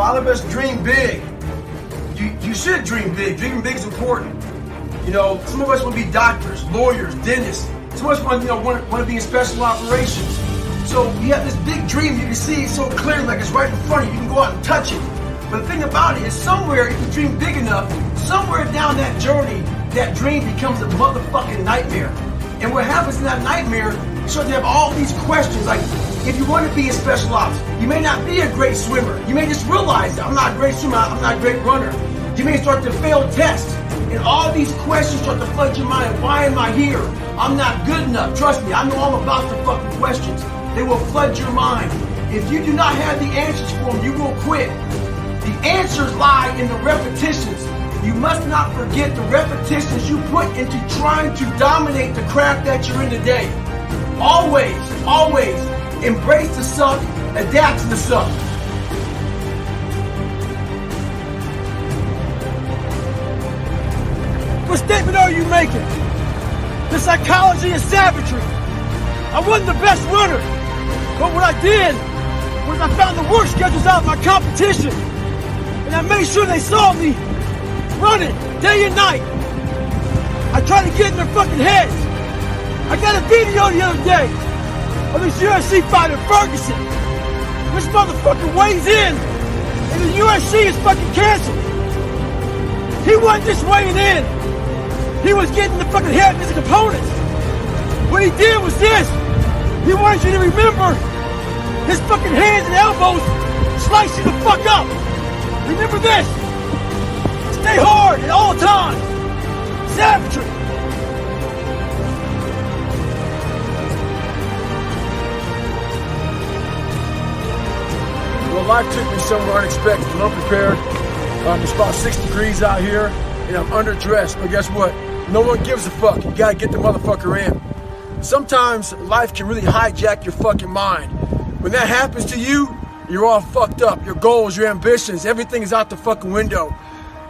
lot of us dream big. You, you should dream big. Dreaming big is important. You know, some of us want to be doctors, lawyers, dentists. Some of us want, you know, want, want to be in special operations. So you have this big dream you can see so clearly, like it's right in front of you. You can go out and touch it. But the thing about it is somewhere, if you dream big enough, somewhere down that journey, that dream becomes a motherfucking nightmare. And what happens in that nightmare, you start to have all these questions. Like, if you want to be a special ops, you may not be a great swimmer. You may just realize I'm not a great swimmer, I'm not a great runner. You may start to fail tests. And all these questions start to flood your mind. Why am I here? I'm not good enough. Trust me, I know I'm about the fucking questions. They will flood your mind. If you do not have the answers for them, you will quit. The answers lie in the repetitions. You must not forget the repetitions you put into trying to dominate the craft that you're in today. Always, always embrace the suck, adapt to the suck. What statement are you making? The psychology of savagery. I wasn't the best runner, but what I did was I found the work schedules out of my competition, and I made sure they saw me running day and night. I tried to get in their fucking heads. I got a video the other day of this UFC fighter Ferguson. This motherfucker weighs in, and the UFC is fucking canceled. He wasn't just weighing in. He was getting the fucking head of his opponents. What he did was this. He wanted you to remember his fucking hands and elbows slice you the fuck up. Remember this. Stay hard at all times. Savagery. Life took me somewhere unexpected and unprepared. Um, it's about six degrees out here, and I'm underdressed. But guess what? No one gives a fuck. You gotta get the motherfucker in. Sometimes life can really hijack your fucking mind. When that happens to you, you're all fucked up. Your goals, your ambitions, everything is out the fucking window.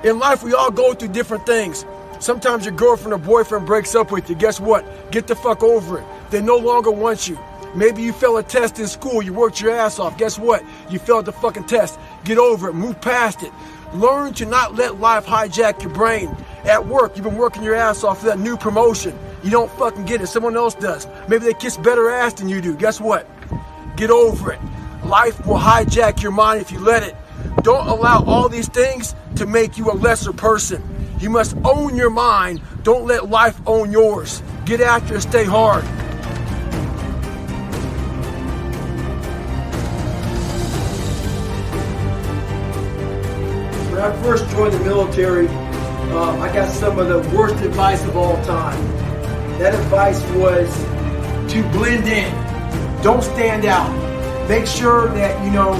In life, we all go through different things. Sometimes your girlfriend or boyfriend breaks up with you. Guess what? Get the fuck over it. They no longer want you. Maybe you failed a test in school. You worked your ass off. Guess what? You failed the fucking test. Get over it. Move past it. Learn to not let life hijack your brain. At work, you've been working your ass off for that new promotion. You don't fucking get it. Someone else does. Maybe they kiss better ass than you do. Guess what? Get over it. Life will hijack your mind if you let it. Don't allow all these things to make you a lesser person. You must own your mind. Don't let life own yours. Get after it. Stay hard. When I first joined the military, um, I got some of the worst advice of all time. That advice was to blend in. Don't stand out. Make sure that you know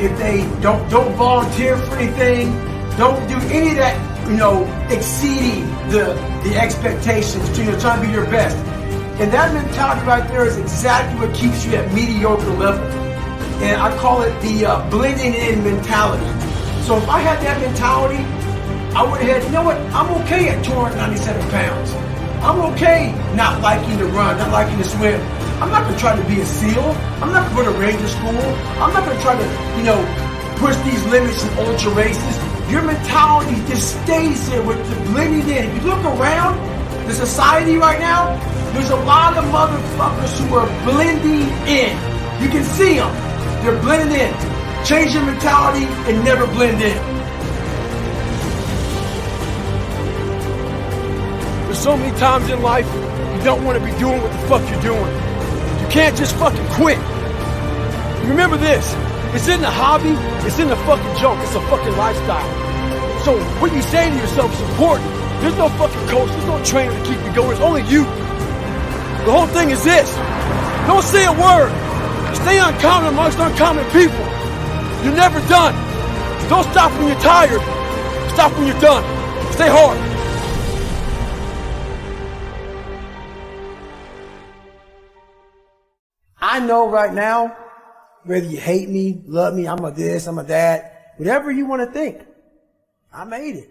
if they don't don't volunteer for anything. Don't do any of that. You know, exceeding the the expectations. You know, trying to be your best. And that mentality right there is exactly what keeps you at mediocre level. And I call it the uh, blending in mentality. So if I had that mentality, I would have had, you know what, I'm okay at 297 pounds. I'm okay not liking to run, not liking to swim. I'm not gonna try to be a SEAL. I'm not gonna go to Ranger School. I'm not gonna try to, you know, push these limits in ultra races. Your mentality just stays there with the blending in. If you look around the society right now, there's a lot of motherfuckers who are blending in. You can see them. They're blending in. Change your mentality and never blend in. There's so many times in life you don't want to be doing what the fuck you're doing. You can't just fucking quit. Remember this. It's in the hobby, it's in the fucking joke, it's a fucking lifestyle. So what you say to yourself is important. There's no fucking coach, there's no trainer to keep you going, it's only you. The whole thing is this. Don't say a word. Stay uncommon amongst uncommon people. You're never done. Don't stop when you're tired. Stop when you're done. Stay hard. I know right now, whether you hate me, love me, I'm a this, I'm a that, whatever you want to think, I made it.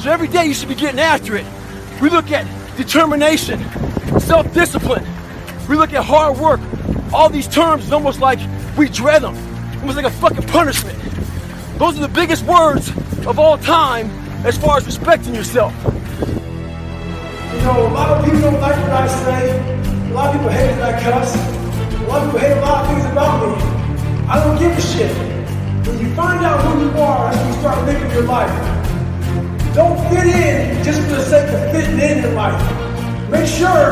So every day you should be getting after it. We look at determination, self-discipline, We look at hard work. All these terms is almost like we dread them. Almost like a fucking punishment. Those are the biggest words of all time as far as respecting yourself. You know, a lot of people don't like what I say. A lot of people hate that I cuss. A lot of people hate a lot of things about me. I don't give a shit. When you find out who you are, when you start living your life. Don't fit in just for the sake of fitting in in life. Make sure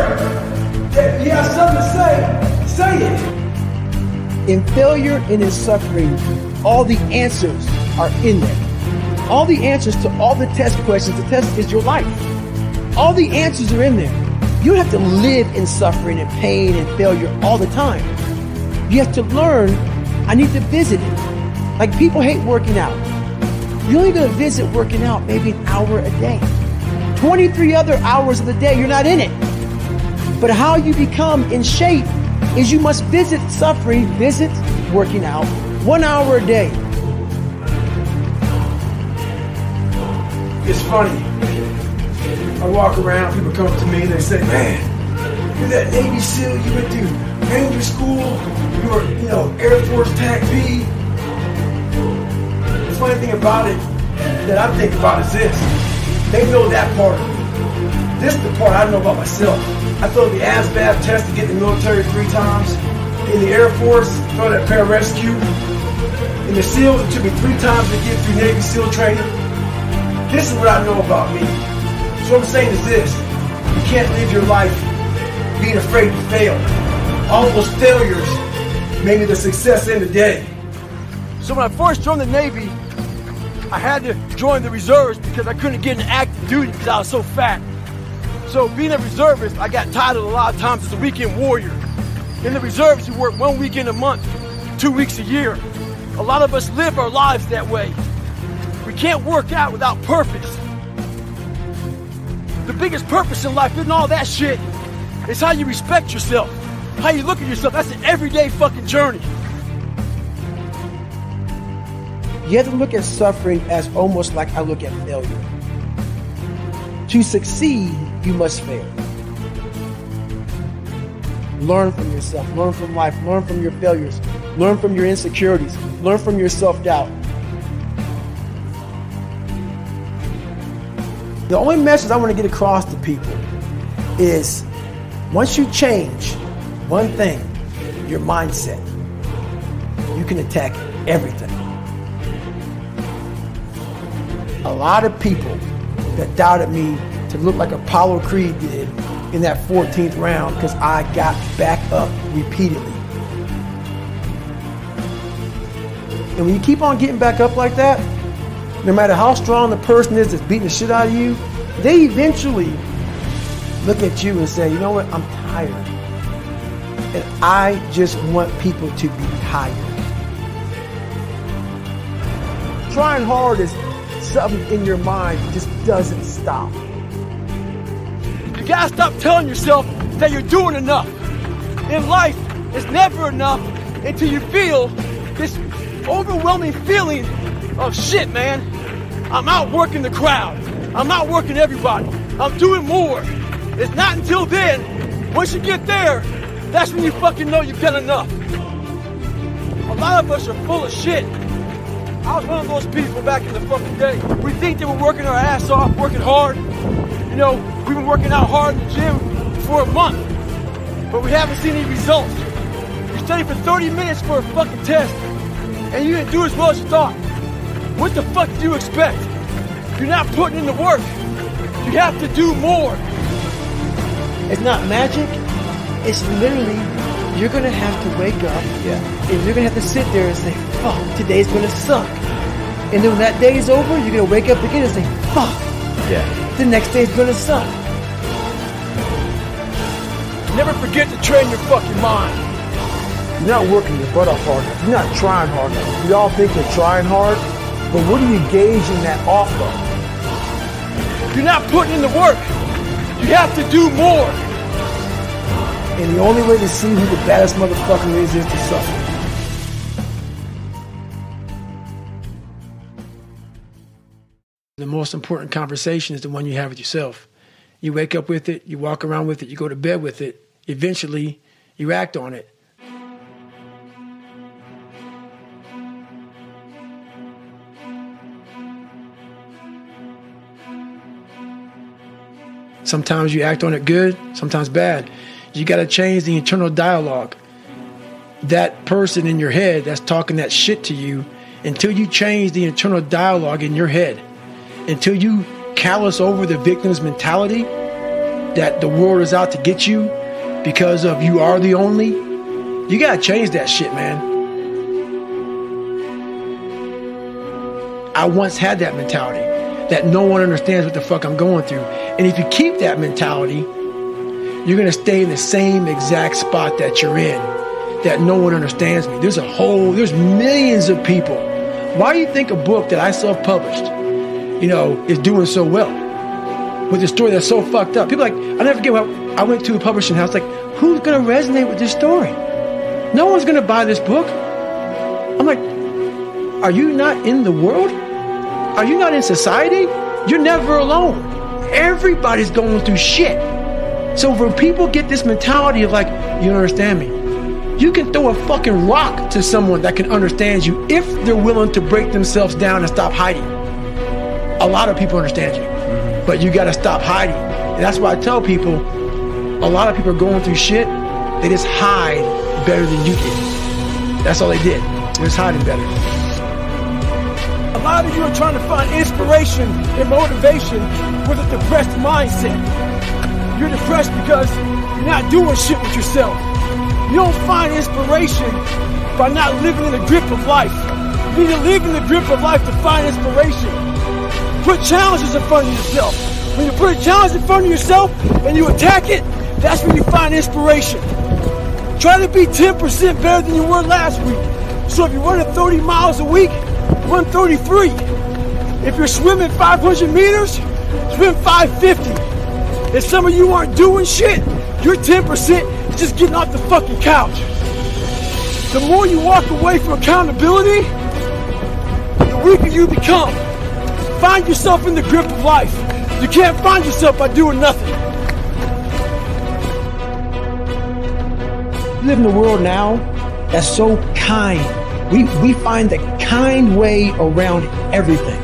that you have something to say, say it. In failure and in suffering, all the answers are in there. All the answers to all the test questions. The test is your life. All the answers are in there. You have to live in suffering and pain and failure all the time. You have to learn, I need to visit it. Like people hate working out. You're only going to visit working out maybe an hour a day. 23 other hours of the day, you're not in it. But how you become in shape is you must visit suffering, visit working out one hour a day. It's funny. I walk around, people come to me and they say, man, you're that Navy SEAL, you went to Ranger School, you were, you know, Air Force TACP. Funny thing about it that I think about is this. They know that part. This is the part I don't know about myself. I failed the ASVAB test to get in the military three times. In the Air Force, failed that pararescue. In the SEALs, it took me three times to get through Navy SEAL training. This is what I know about me. So what I'm saying is this. You can't live your life being afraid to fail. All those failures made me the success in the day. So when I first joined the Navy, I had to join the reserves because I couldn't get into active duty because I was so fat. So being a reservist, I got titled a lot of times as a weekend warrior. In the reserves, you work one weekend a month, two weeks a year. A lot of us live our lives that way. We can't work out without purpose. The biggest purpose in life isn't all that shit. It's how you respect yourself, how you look at yourself. That's an everyday fucking journey. You have to look at suffering as almost like I look at failure. To succeed, you must fail. Learn from yourself, learn from life, learn from your failures, learn from your insecurities, learn from your self doubt. The only message I want to get across to people is once you change one thing, your mindset, you can attack everything. A lot of people that doubted me to look like Apollo Creed did in that 14th round because I got back up repeatedly. And when you keep on getting back up like that, no matter how strong the person is that's beating the shit out of you, they eventually look at you and say, you know what, I'm tired. And I just want people to be tired. Trying hard is something in your mind just doesn't stop. You gotta stop telling yourself that you're doing enough. In life, it's never enough until you feel this overwhelming feeling of shit, man. I'm outworking the crowd. I'm outworking everybody. I'm doing more. It's not until then, once you get there, that's when you fucking know you've done enough. A lot of us are full of shit. I was one of those people back in the fucking day. We think that we're working our ass off, working hard. You know, we've been working out hard in the gym for a month, but we haven't seen any results. You studied for 30 minutes for a fucking test, and you didn't do as well as you thought. What the fuck do you expect? You're not putting in the work. You have to do more. It's not magic. It's literally, you're gonna have to wake up Yeah. and you're gonna have to sit there and say, fuck, today's gonna suck. And then when that day is over, you're gonna wake up again and say, fuck, Yeah. the next day's gonna suck. Never forget to train your fucking mind. You're not working your butt off hard enough. You're not trying hard enough. We all think you're trying hard, but what are you gauging that off of? You're not putting in the work. You have to do more. And the only way to see who the baddest motherfucker is is to suffer. The most important conversation is the one you have with yourself. You wake up with it, you walk around with it, you go to bed with it. Eventually, you act on it. Sometimes you act on it good, sometimes bad. You got to change the internal dialogue. That person in your head that's talking that shit to you, until you change the internal dialogue in your head, until you callous over the victim's mentality that the world is out to get you because of you are the only, you got to change that shit, man. I once had that mentality that no one understands what the fuck I'm going through. And if you keep that mentality, you're to stay in the same exact spot that you're in, that no one understands me. There's a whole, there's millions of people. Why do you think a book that I self published, you know, is doing so well? With a story that's so fucked up. People like, i never forget, what I went to a publishing house, like, who's going to resonate with this story? No one's going to buy this book. I'm like, are you not in the world? Are you not in society? You're never alone. Everybody's going through shit. So when people get this mentality of like, you understand me, you can throw a fucking rock to someone that can understand you if they're willing to break themselves down and stop hiding. A lot of people understand you, mm-hmm. but you got to stop hiding. And that's why I tell people, a lot of people are going through shit. They just hide better than you did. That's all they did. They're just hiding better. A lot of you are trying to find inspiration and motivation with a depressed mindset. You're depressed because you're not doing shit with yourself. You don't find inspiration by not living in the grip of life. You need to live in the grip of life to find inspiration. Put challenges in front of yourself. When you put a challenge in front of yourself and you attack it, that's when you find inspiration. Try to be 10% better than you were last week. So if you're running 30 miles a week, 133. If you're swimming 500 meters, swim 550. If some of you aren't doing shit, your 10% is just getting off the fucking couch. The more you walk away from accountability, the weaker you become. Find yourself in the grip of life. You can't find yourself by doing nothing. We live in a world now that's so kind. We, we find the kind way around everything.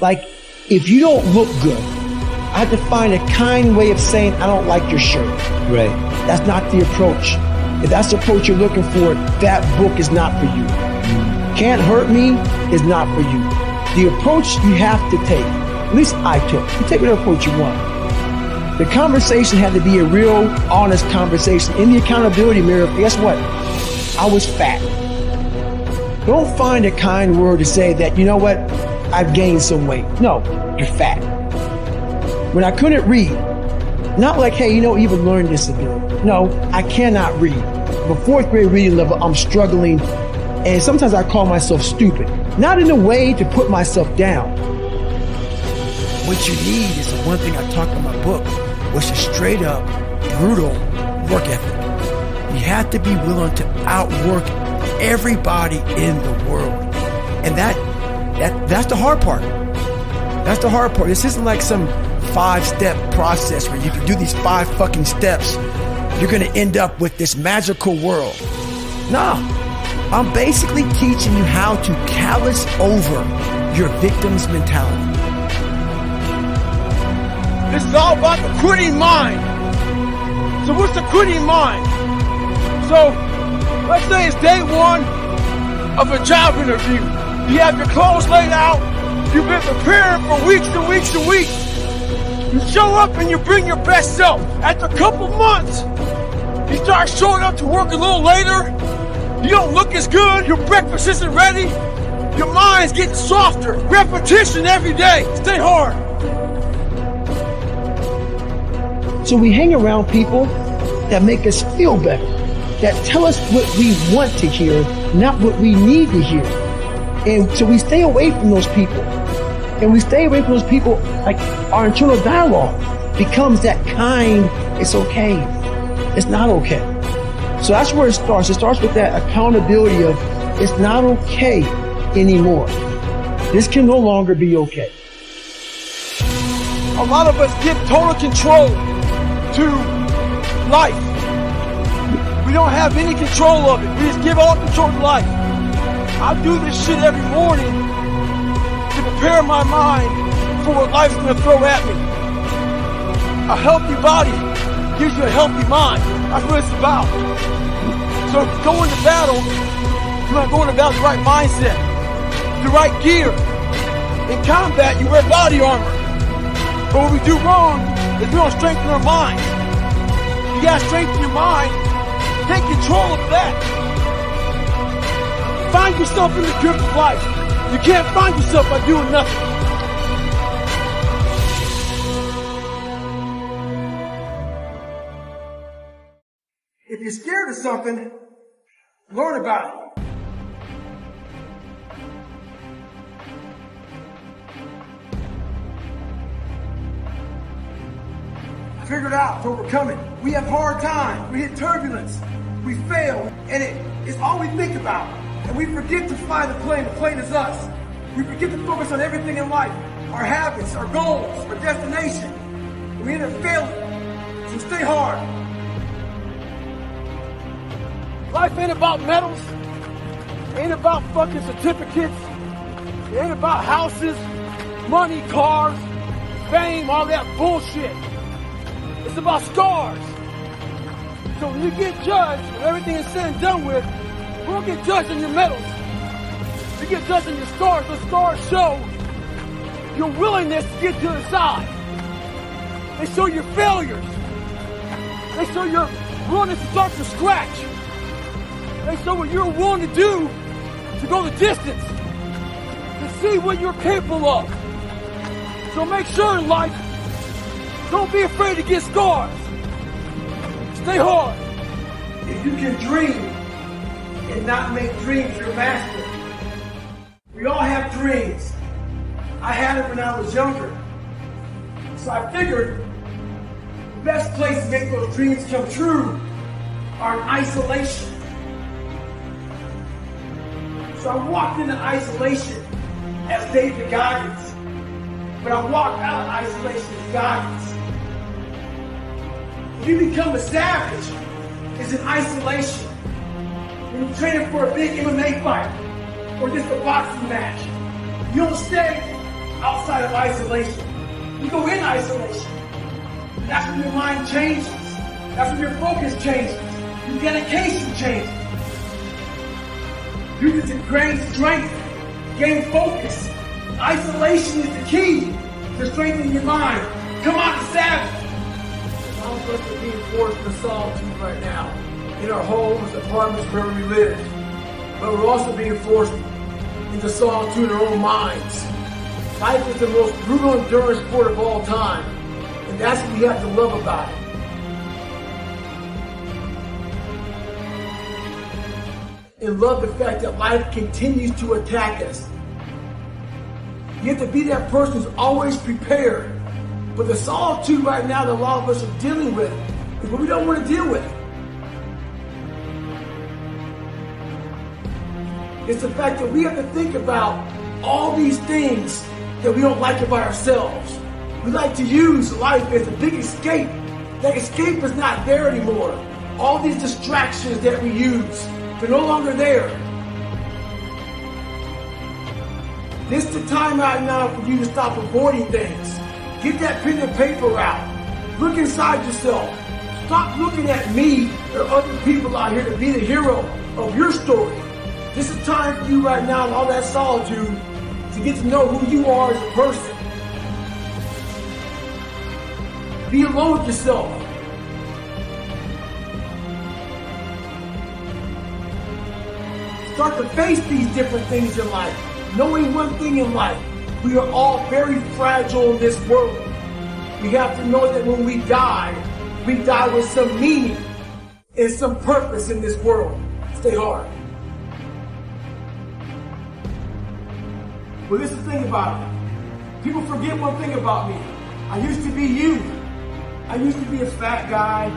Like, if you don't look good, I have to find a kind way of saying, I don't like your shirt. Right. That's not the approach. If that's the approach you're looking for, that book is not for you. Mm. Can't hurt me is not for you. The approach you have to take, at least I took, you take whatever approach you want. The conversation had to be a real, honest conversation. In the accountability mirror, guess what? I was fat. Don't find a kind word to say that, you know what, I've gained some weight. No, you're fat. When I couldn't read, not like, hey, you know, even learn disability. No, I cannot read. The fourth grade reading level, I'm struggling. And sometimes I call myself stupid. Not in a way to put myself down. What you need is the one thing I talk in my book, which is straight up, brutal work ethic. You have to be willing to outwork everybody in the world. And that, that, that's the hard part. That's the hard part. This isn't like some five step process where you can do these five fucking steps. You're to end up with this magical world. No, I'm basically teaching you how to callous over your victim's mentality. This is all about the quitting mind. So what's the quitting mind? So Let's say it's day one of a job interview. You have your clothes laid out. You've been preparing for weeks and weeks and weeks. You show up and you bring your best self. After a couple months, you start showing up to work a little later. You don't look as good. Your breakfast isn't ready. Your mind's getting softer. Repetition every day. Stay hard. So we hang around people that make us feel better that tell us what we want to hear, not what we need to hear. And so we stay away from those people. And we stay away from those people, like our internal dialogue becomes that kind, it's okay. It's not okay. So that's where it starts. It starts with that accountability of it's not okay anymore. This can no longer be okay. A lot of us give total control to life We don't have any control of it. We just give all control to life. I do this shit every morning to prepare my mind for what life's gonna throw at me. A healthy body gives you a healthy mind. That's what it's about. So if you go battle, you're not going about the right mindset, the right gear. In combat, you wear body armor. But what we do wrong is we don't strengthen our minds. You gotta strengthen your mind. Take control of that. Find yourself in the grip of life. You can't find yourself by doing nothing. You're scared of something, learn about it. Figure it out to overcome it. We have hard times. We hit turbulence. We fail. And it is all we think about. And we forget to fly the plane. The plane is us. We forget to focus on everything in life. Our habits, our goals, our destination. We end up failing. So stay hard. Life ain't about medals. Ain't about fucking certificates. Ain't about houses, money, cars, fame, all that bullshit. It's about scars. So when you get judged, when everything is said and done with, you won't get judged on your medals. You get judged on your scars. The scars show your willingness to get to the side. They show your failures. They show your willingness to start from scratch. They saw what you're willing to do to go the distance, to see what you're capable of. So make sure in life, don't be afraid to get scars. Stay hard. If you can dream and not make dreams your master. We all have dreams. I had it when I was younger. So I figured the best place to make those dreams come true are in isolation. So I walked into isolation as David Goggins. But I walked out of isolation as Goggins. If you become a savage is in isolation. When you're training for a big MMA fight or just a boxing match, you don't stay outside of isolation. You go in isolation. That's when your mind changes. That's when your focus changes. Your dedication changes. You to gain strength, gain focus. Isolation is the key to strengthening your mind. Come on, savage. All of us are being forced into solitude right now. In our homes, apartments, wherever we live. But we're also being forced into solitude in our own minds. Life is the most brutal endurance sport of all time. And that's what we have to love about it. And love the fact that life continues to attack us. You have to be that person who's always prepared. But the solitude right now that a lot of us are dealing with is what we don't want to deal with. It's the fact that we have to think about all these things that we don't like about ourselves. We like to use life as a big escape. That escape is not there anymore. All these distractions that we use, they're no longer there. This is the time right now for you to stop avoiding things. Get that pen and paper out. Look inside yourself. Stop looking at me or other people out here to be the hero of your story. This is time for you right now in all that solitude to get to know who you are as a person. Be alone with yourself. Start to face these different things in life. Knowing one thing in life, we are all very fragile in this world. We have to know that when we die, we die with some meaning and some purpose in this world. Stay hard. But this is the thing about it. People forget one thing about me. I used to be you. I used to be a fat guy.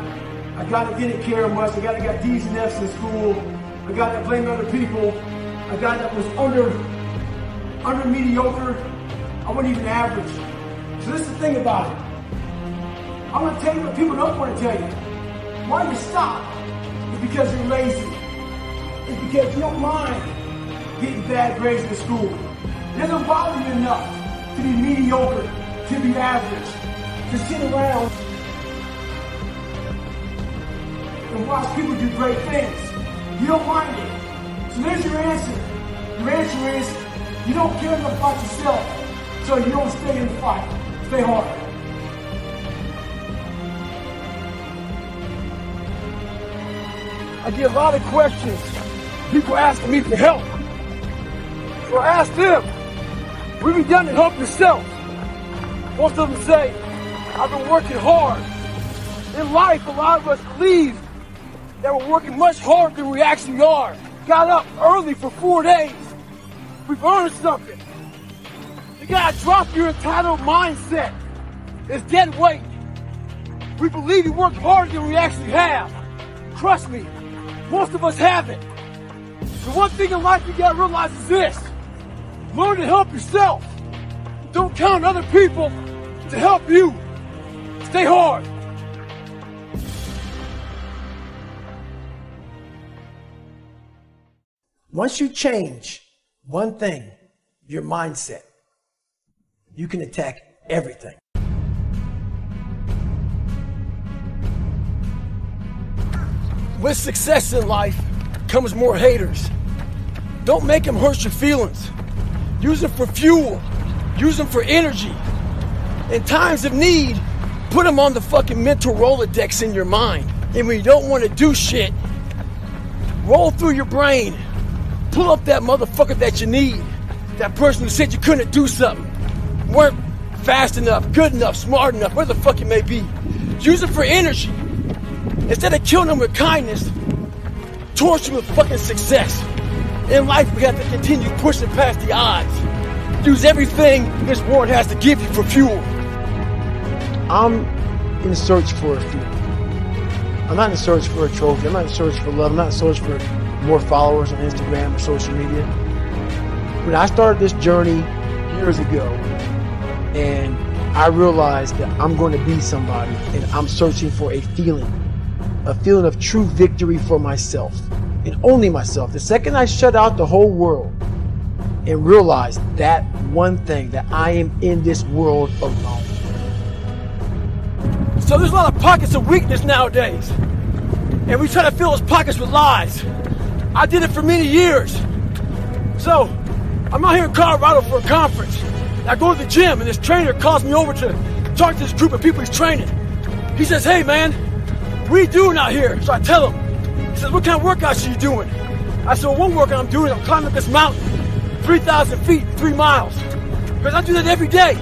I got to didn't care much. I got to got D's and F's in school. I guy that blamed other people. a guy that was under under mediocre. I wasn't even average. So this is the thing about it. I'm gonna tell you what people don't want to tell you. Why you stop? Is because you're lazy. It's because you don't mind getting bad grades in school. It doesn't bother you enough to be mediocre, to be average, to sit around and watch people do great things. You don't mind it. So there's your answer. Your answer is you don't care enough about yourself, so you don't stay in the fight. Stay hard. I get a lot of questions. People asking me for help. So I ask them, what have you done to help yourself? Most of them say, I've been working hard. In life, a lot of us believe that we're working much harder than we actually are. Got up early for four days. We've earned something. You gotta drop your entitled mindset. It's dead weight. We believe we work harder than we actually have. Trust me, most of us haven't. The one thing in life you gotta realize is this. Learn to help yourself. Don't count on other people to help you. Stay hard. Once you change one thing, your mindset, you can attack everything. With success in life comes more haters. Don't make them hurt your feelings. Use them for fuel. Use them for energy. In times of need, put them on the fucking mental Rolodex in your mind. And when you don't want to do shit, roll through your brain. Pull up that motherfucker that you need. That person who said you couldn't do something. Weren't fast enough, good enough, smart enough, where the fuck it may be. Use it for energy. Instead of killing them with kindness, torture them with fucking success. In life, we have to continue pushing past the odds. Use everything this world has to give you for fuel. I'm in search for a feeling. I'm not in search for a trophy. I'm not in search for love. I'm not in search for more followers on Instagram or social media. When I started this journey years ago, and I realized that I'm going to be somebody, and I'm searching for a feeling, a feeling of true victory for myself, and only myself. The second I shut out the whole world and realized that one thing that I am in this world alone. So there's a lot of pockets of weakness nowadays. And we try to fill those pockets with lies. I did it for many years. So I'm out here in Colorado for a conference. I go to the gym and this trainer calls me over to talk to this group of people he's training. He says, hey man, what are you doing out here? So I tell him. He says, what kind of workouts are you doing? I said, well, one workout I'm doing, I'm climbing up this mountain, 3,000 feet, three miles. Because I do that every day.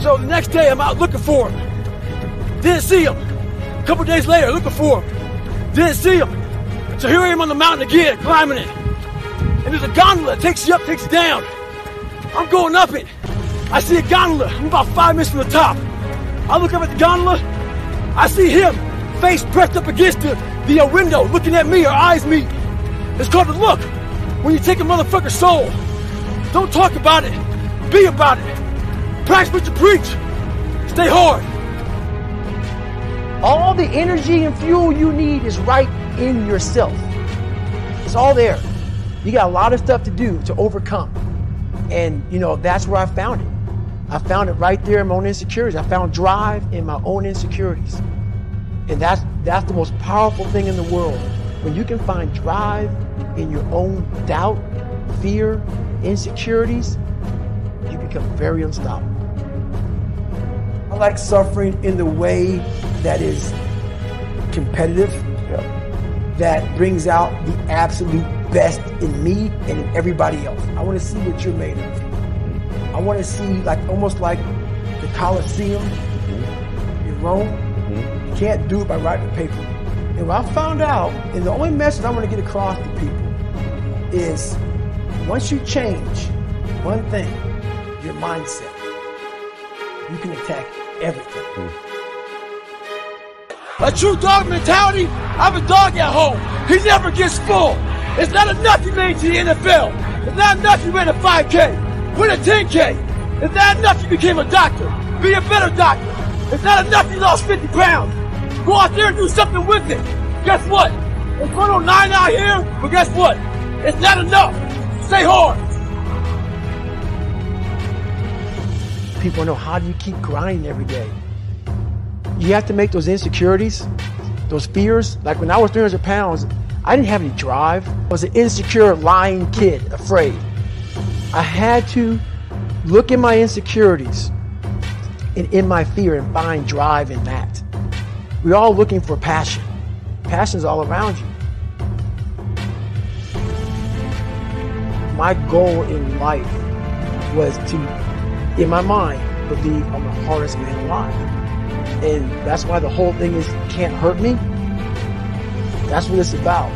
So the next day I'm out looking for him. Didn't see him. A couple days later, looking for him. Didn't see him. So here I am on the mountain again, climbing it. And there's a gondola that takes you up, takes you down. I'm going up it. I see a gondola. I'm about five minutes from the top. I look up at the gondola. I see him, face pressed up against the, the uh, window, looking at me. Our eyes meet. It's called the look. When you take a motherfucker's soul, don't talk about it. Be about it. Practice what you preach. Stay hard. All the energy and fuel you need is right in yourself. It's all there. You got a lot of stuff to do to overcome. And, you know, that's where I found it. I found it right there in my own insecurities. I found drive in my own insecurities. And that's that's the most powerful thing in the world. When you can find drive in your own doubt, fear, insecurities, you become very unstoppable. I like suffering in the way that is competitive, that brings out the absolute best in me and in everybody else. I want to see what you're made of. I want to see like almost like the Colosseum in Rome. You can't do it by writing paper. And what I found out, and the only message I want to get across to people is once you change one thing, your mindset, you can attack everything. A true dog mentality, I'm a dog at home. He never gets full. It's not enough you made to the NFL. It's not enough you ran a 5K. Win a 10K. It's not enough you became a doctor. Be a better doctor. It's not enough you lost 50 pounds. Go out there and do something with it. Guess what? It's 109 out here, but guess what? It's not enough. Stay hard. People know how do you keep grinding every day? You have to make those insecurities, those fears. Like when I was 300 pounds, I didn't have any drive. I was an insecure, lying kid, afraid. I had to look at my insecurities and in my fear and find drive in that. We're all looking for passion. Passion's all around you. My goal in life was to, in my mind, believe I'm the hardest man alive. And that's why the whole thing is can't hurt me. That's what it's about.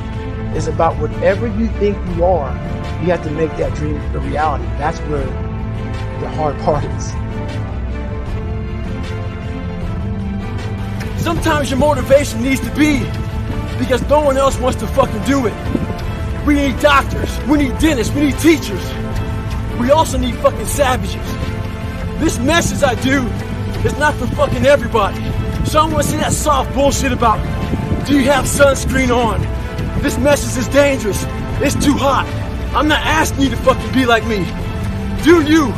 It's about whatever you think you are, you have to make that dream a reality. That's where the hard part is. Sometimes your motivation needs to be because no one else wants to fucking do it. We need doctors, we need dentists, we need teachers. We also need fucking savages. This message I do is not for fucking everybody. Some want to say that soft bullshit about do you have sunscreen on? This message is dangerous. It's too hot. I'm not asking you to fucking be like me. Do you?